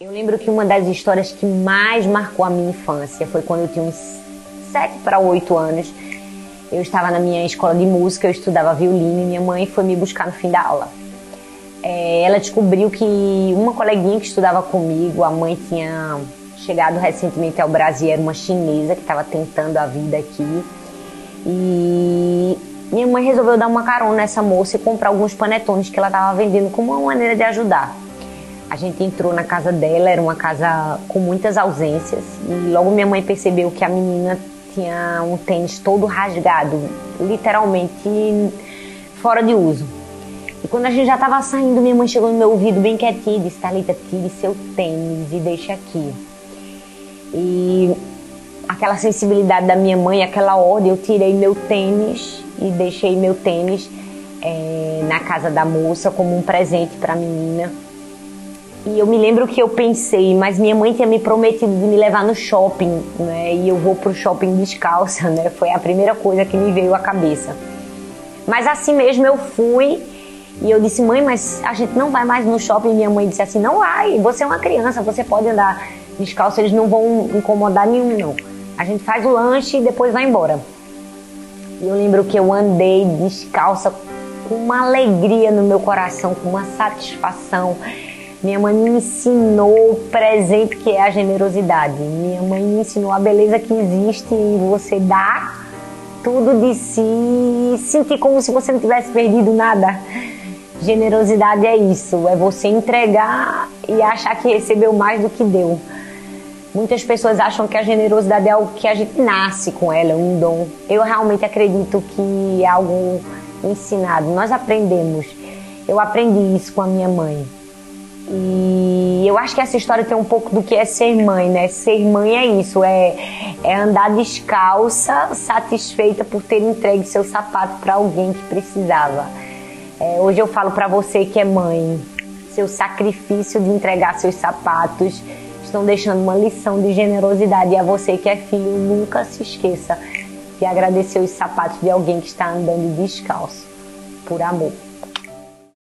Eu lembro que uma das histórias que mais marcou a minha infância foi quando eu tinha uns 7 para 8 anos. Eu estava na minha escola de música, eu estudava violino e minha mãe foi me buscar no fim da aula. É, ela descobriu que uma coleguinha que estudava comigo, a mãe tinha chegado recentemente ao Brasil, era uma chinesa que estava tentando a vida aqui. E minha mãe resolveu dar uma carona nessa moça e comprar alguns panetones que ela estava vendendo como uma maneira de ajudar. A gente entrou na casa dela, era uma casa com muitas ausências, e logo minha mãe percebeu que a menina tinha um tênis todo rasgado, literalmente fora de uso. E quando a gente já estava saindo, minha mãe chegou no meu ouvido bem quietinha e disse: Thalita, tire seu tênis e deixe aqui. E aquela sensibilidade da minha mãe, aquela ordem, eu tirei meu tênis e deixei meu tênis é, na casa da moça como um presente para a menina e eu me lembro que eu pensei, mas minha mãe tinha me prometido de me levar no shopping, né? E eu vou pro shopping descalça, né? Foi a primeira coisa que me veio à cabeça. Mas assim mesmo eu fui e eu disse, mãe, mas a gente não vai mais no shopping. Minha mãe disse assim, não vai, você é uma criança, você pode andar descalço, eles não vão incomodar nenhum, não. A gente faz o lanche e depois vai embora. E eu lembro que eu andei descalça com uma alegria no meu coração, com uma satisfação. Minha mãe me ensinou o presente que é a generosidade. Minha mãe me ensinou a beleza que existe em você dar tudo de si e sentir como se você não tivesse perdido nada. Generosidade é isso, é você entregar e achar que recebeu mais do que deu. Muitas pessoas acham que a generosidade é algo que a gente nasce com ela, um dom. Eu realmente acredito que é algo ensinado. Nós aprendemos. Eu aprendi isso com a minha mãe. E eu acho que essa história tem um pouco do que é ser mãe, né? Ser mãe é isso, é, é andar descalça, satisfeita por ter entregue seu sapato para alguém que precisava. É, hoje eu falo para você que é mãe, seu sacrifício de entregar seus sapatos estão deixando uma lição de generosidade. E a você que é filho, nunca se esqueça de agradecer os sapatos de alguém que está andando descalço, por amor.